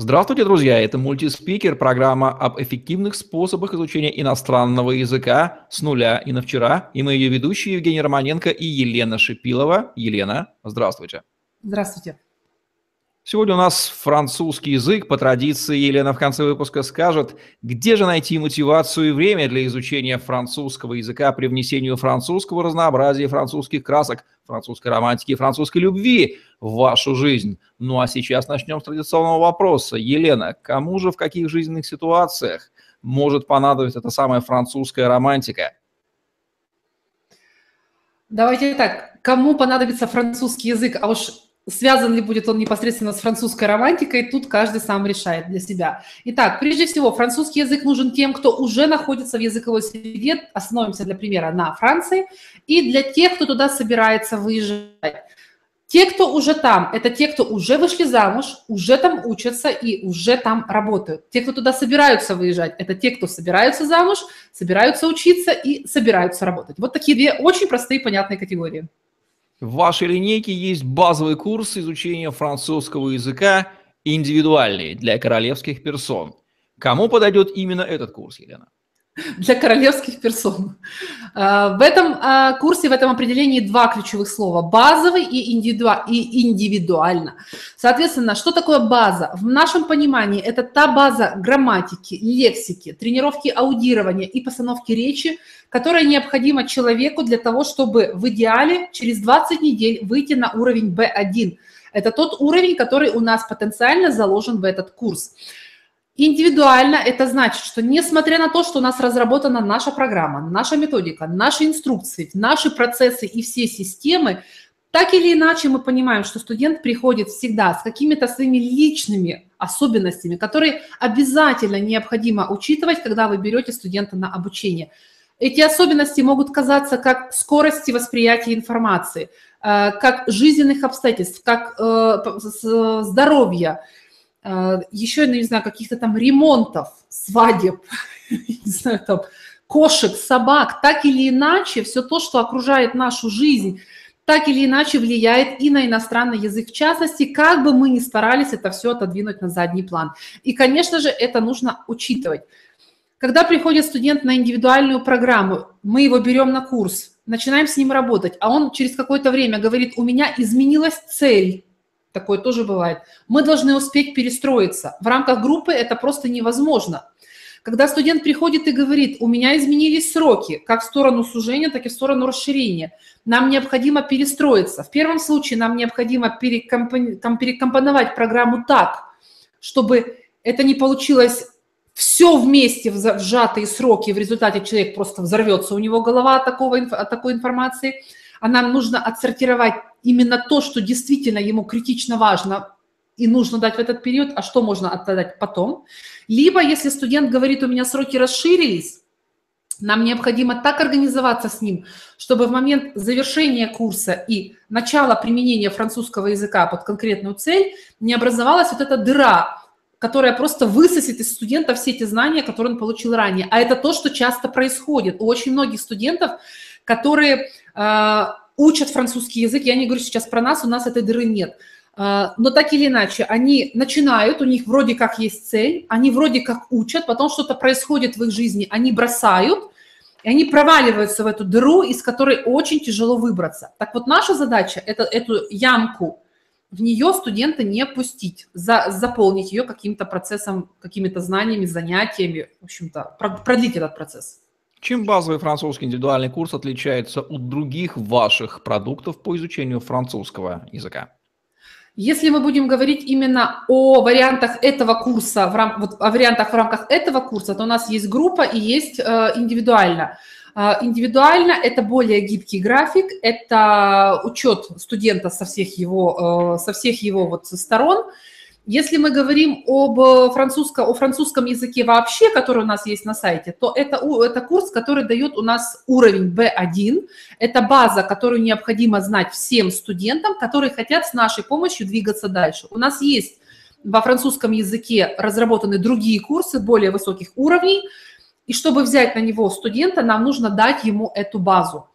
Здравствуйте, друзья! Это мультиспикер, программа об эффективных способах изучения иностранного языка с нуля и на вчера. И мы ее ведущие Евгений Романенко и Елена Шипилова. Елена, здравствуйте. Здравствуйте. Сегодня у нас французский язык. По традиции Елена в конце выпуска скажет, где же найти мотивацию и время для изучения французского языка при внесении французского разнообразия, французских красок, французской романтики и французской любви в вашу жизнь. Ну а сейчас начнем с традиционного вопроса. Елена, кому же в каких жизненных ситуациях может понадобиться эта самая французская романтика? Давайте так, кому понадобится французский язык, а уж связан ли будет он непосредственно с французской романтикой, тут каждый сам решает для себя. Итак, прежде всего, французский язык нужен тем, кто уже находится в языковой среде, остановимся для примера на Франции, и для тех, кто туда собирается выезжать. Те, кто уже там, это те, кто уже вышли замуж, уже там учатся и уже там работают. Те, кто туда собираются выезжать, это те, кто собираются замуж, собираются учиться и собираются работать. Вот такие две очень простые понятные категории. В вашей линейке есть базовый курс изучения французского языка индивидуальный для королевских персон. Кому подойдет именно этот курс, Елена? Для королевских персон. А, в этом а, курсе, в этом определении два ключевых слова. Базовый и, индивиду... и индивидуально. Соответственно, что такое база? В нашем понимании это та база грамматики, лексики, тренировки аудирования и постановки речи, которая необходима человеку для того, чтобы в идеале через 20 недель выйти на уровень B1. Это тот уровень, который у нас потенциально заложен в этот курс. Индивидуально это значит, что несмотря на то, что у нас разработана наша программа, наша методика, наши инструкции, наши процессы и все системы, так или иначе мы понимаем, что студент приходит всегда с какими-то своими личными особенностями, которые обязательно необходимо учитывать, когда вы берете студента на обучение. Эти особенности могут казаться как скорости восприятия информации, э, как жизненных обстоятельств, как э, здоровья, э, еще, не знаю, каких-то там ремонтов, свадеб, не знаю, там, кошек, собак, так или иначе, все то, что окружает нашу жизнь, так или иначе влияет и на иностранный язык в частности, как бы мы ни старались это все отодвинуть на задний план. И, конечно же, это нужно учитывать. Когда приходит студент на индивидуальную программу, мы его берем на курс, начинаем с ним работать, а он через какое-то время говорит, у меня изменилась цель, такое тоже бывает, мы должны успеть перестроиться. В рамках группы это просто невозможно. Когда студент приходит и говорит, у меня изменились сроки, как в сторону сужения, так и в сторону расширения, нам необходимо перестроиться. В первом случае нам необходимо перекомпоновать программу так, чтобы это не получилось все вместе в сжатые сроки, в результате человек просто взорвется, у него голова от, такого, от такой информации, а нам нужно отсортировать именно то, что действительно ему критично важно и нужно дать в этот период, а что можно отдать потом. Либо, если студент говорит, у меня сроки расширились, нам необходимо так организоваться с ним, чтобы в момент завершения курса и начала применения французского языка под конкретную цель не образовалась вот эта дыра, которая просто высосет из студента все эти знания, которые он получил ранее. А это то, что часто происходит. У очень многих студентов, которые э, учат французский язык, я не говорю сейчас про нас, у нас этой дыры нет. Э, но так или иначе, они начинают, у них вроде как есть цель, они вроде как учат, потом что-то происходит в их жизни, они бросают, и они проваливаются в эту дыру, из которой очень тяжело выбраться. Так вот, наша задача – это эту ямку – в нее студента не пустить, за, заполнить ее каким-то процессом, какими-то знаниями, занятиями, в общем-то, продлить этот процесс. Чем базовый французский индивидуальный курс отличается от других ваших продуктов по изучению французского языка? Если мы будем говорить именно о вариантах этого курса, в рам... вот, о вариантах в рамках этого курса, то у нас есть группа и есть э, индивидуально. А, индивидуально это более гибкий график, это учет студента со всех его, э, со всех его вот сторон. Если мы говорим об французском, о французском языке вообще, который у нас есть на сайте, то это, это курс, который дает у нас уровень B1. Это база, которую необходимо знать всем студентам, которые хотят с нашей помощью двигаться дальше. У нас есть во французском языке разработаны другие курсы более высоких уровней – и чтобы взять на него студента, нам нужно дать ему эту базу.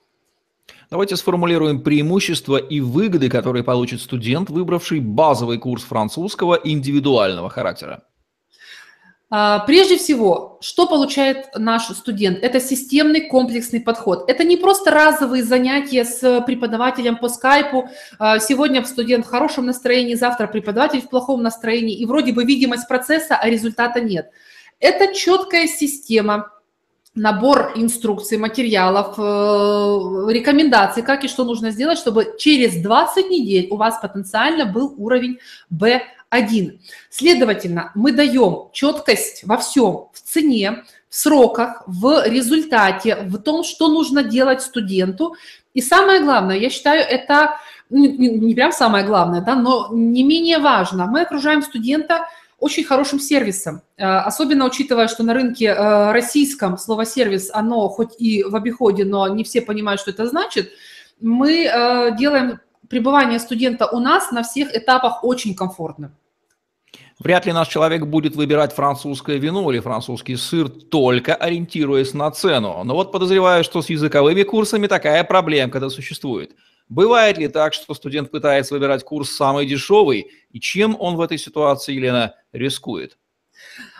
Давайте сформулируем преимущества и выгоды, которые получит студент, выбравший базовый курс французского индивидуального характера. А, прежде всего, что получает наш студент? Это системный комплексный подход. Это не просто разовые занятия с преподавателем по скайпу. А, сегодня студент в хорошем настроении, завтра преподаватель в плохом настроении. И вроде бы видимость процесса, а результата нет. Это четкая система, набор инструкций, материалов, э, рекомендаций, как и что нужно сделать, чтобы через 20 недель у вас потенциально был уровень B один. Следовательно, мы даем четкость во всем, в цене, в сроках, в результате, в том, что нужно делать студенту. И самое главное, я считаю, это ну, не, не прям самое главное, да, но не менее важно. Мы окружаем студента очень хорошим сервисом, э, особенно учитывая, что на рынке э, российском слово сервис, оно хоть и в обиходе, но не все понимают, что это значит. Мы э, делаем пребывание студента у нас на всех этапах очень комфортным. Вряд ли наш человек будет выбирать французское вино или французский сыр, только ориентируясь на цену. Но вот подозреваю, что с языковыми курсами такая проблемка-то существует. Бывает ли так, что студент пытается выбирать курс самый дешевый, и чем он в этой ситуации, Елена, рискует?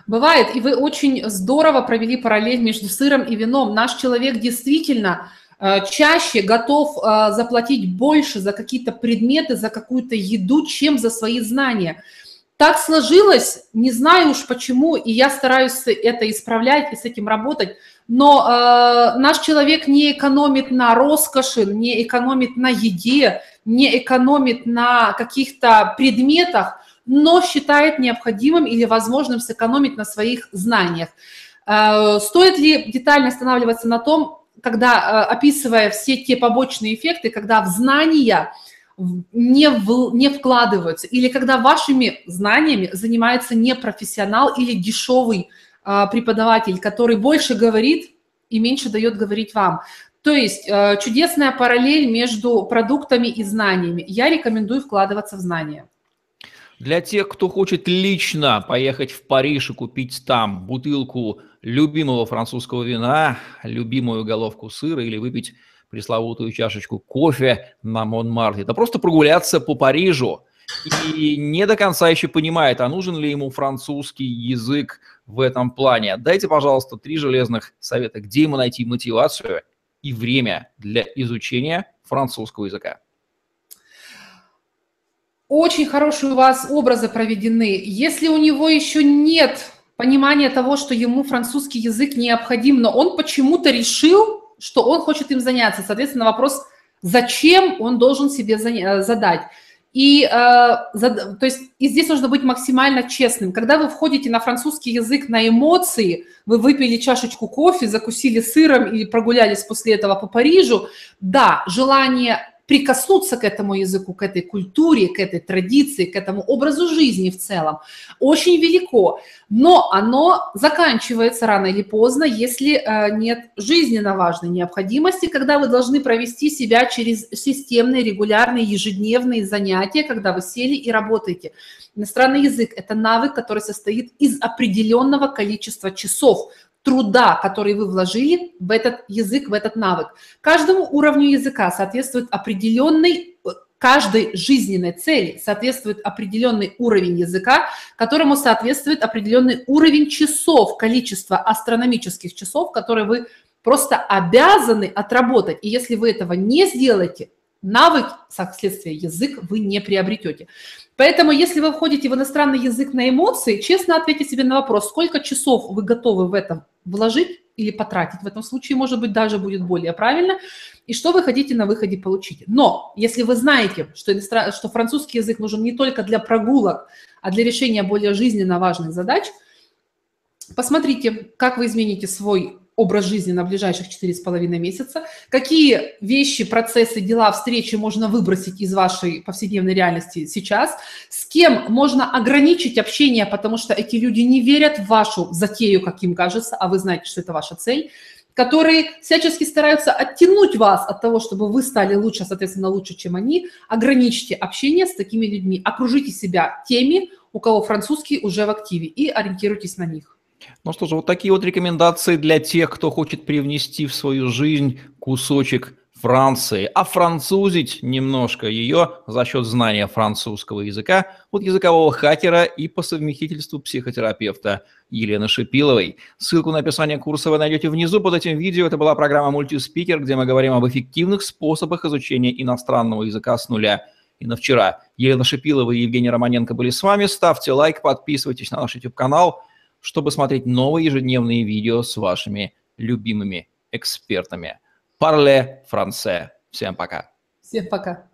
Бывает, и вы очень здорово провели параллель между сыром и вином. Наш человек действительно э, чаще готов э, заплатить больше за какие-то предметы, за какую-то еду, чем за свои знания. Так сложилось, не знаю уж почему, и я стараюсь это исправлять и с этим работать, но э, наш человек не экономит на роскоши, не экономит на еде, не экономит на каких-то предметах, но считает необходимым или возможным сэкономить на своих знаниях. Э, стоит ли детально останавливаться на том, когда, э, описывая все те побочные эффекты, когда в знания не, в, не вкладываются, или когда вашими знаниями занимается не профессионал или дешевый а, преподаватель, который больше говорит и меньше дает говорить вам. То есть чудесная параллель между продуктами и знаниями. Я рекомендую вкладываться в знания. Для тех, кто хочет лично поехать в Париж и купить там бутылку любимого французского вина, любимую головку сыра или выпить пресловутую чашечку кофе на Монмарте, да просто прогуляться по Парижу и не до конца еще понимает, а нужен ли ему французский язык в этом плане. Дайте, пожалуйста, три железных совета, где ему найти мотивацию и время для изучения французского языка. Очень хорошие у вас образы проведены. Если у него еще нет понимания того, что ему французский язык необходим, но он почему-то решил, что он хочет им заняться. Соответственно, вопрос, зачем он должен себе задать. И, э, то есть, и здесь нужно быть максимально честным. Когда вы входите на французский язык на эмоции, вы выпили чашечку кофе, закусили сыром и прогулялись после этого по Парижу, да, желание прикоснуться к этому языку, к этой культуре, к этой традиции, к этому образу жизни в целом, очень велико. Но оно заканчивается рано или поздно, если э, нет жизненно важной необходимости, когда вы должны провести себя через системные, регулярные, ежедневные занятия, когда вы сели и работаете. Иностранный язык – это навык, который состоит из определенного количества часов – труда, который вы вложили в этот язык, в этот навык. Каждому уровню языка соответствует определенный каждой жизненной цели соответствует определенный уровень языка, которому соответствует определенный уровень часов, количество астрономических часов, которые вы просто обязаны отработать. И если вы этого не сделаете, навык, как следствие язык, вы не приобретете. Поэтому, если вы входите в иностранный язык на эмоции, честно ответьте себе на вопрос, сколько часов вы готовы в этом вложить или потратить. В этом случае, может быть, даже будет более правильно. И что вы хотите на выходе получить. Но если вы знаете, что, что французский язык нужен не только для прогулок, а для решения более жизненно важных задач, посмотрите, как вы измените свой образ жизни на ближайших 4,5 месяца, какие вещи, процессы, дела, встречи можно выбросить из вашей повседневной реальности сейчас, с кем можно ограничить общение, потому что эти люди не верят в вашу затею, как им кажется, а вы знаете, что это ваша цель, которые всячески стараются оттянуть вас от того, чтобы вы стали лучше, соответственно, лучше, чем они, ограничьте общение с такими людьми, окружите себя теми, у кого французский уже в активе, и ориентируйтесь на них. Ну что же, вот такие вот рекомендации для тех, кто хочет привнести в свою жизнь кусочек Франции, а французить немножко ее за счет знания французского языка от языкового хакера и по совместительству психотерапевта Елены Шипиловой. Ссылку на описание курса вы найдете внизу под этим видео. Это была программа «Мультиспикер», где мы говорим об эффективных способах изучения иностранного языка с нуля. И на вчера Елена Шипилова и Евгений Романенко были с вами. Ставьте лайк, подписывайтесь на наш YouTube-канал, чтобы смотреть новые ежедневные видео с вашими любимыми экспертами. Парле франце. Всем пока. Всем пока.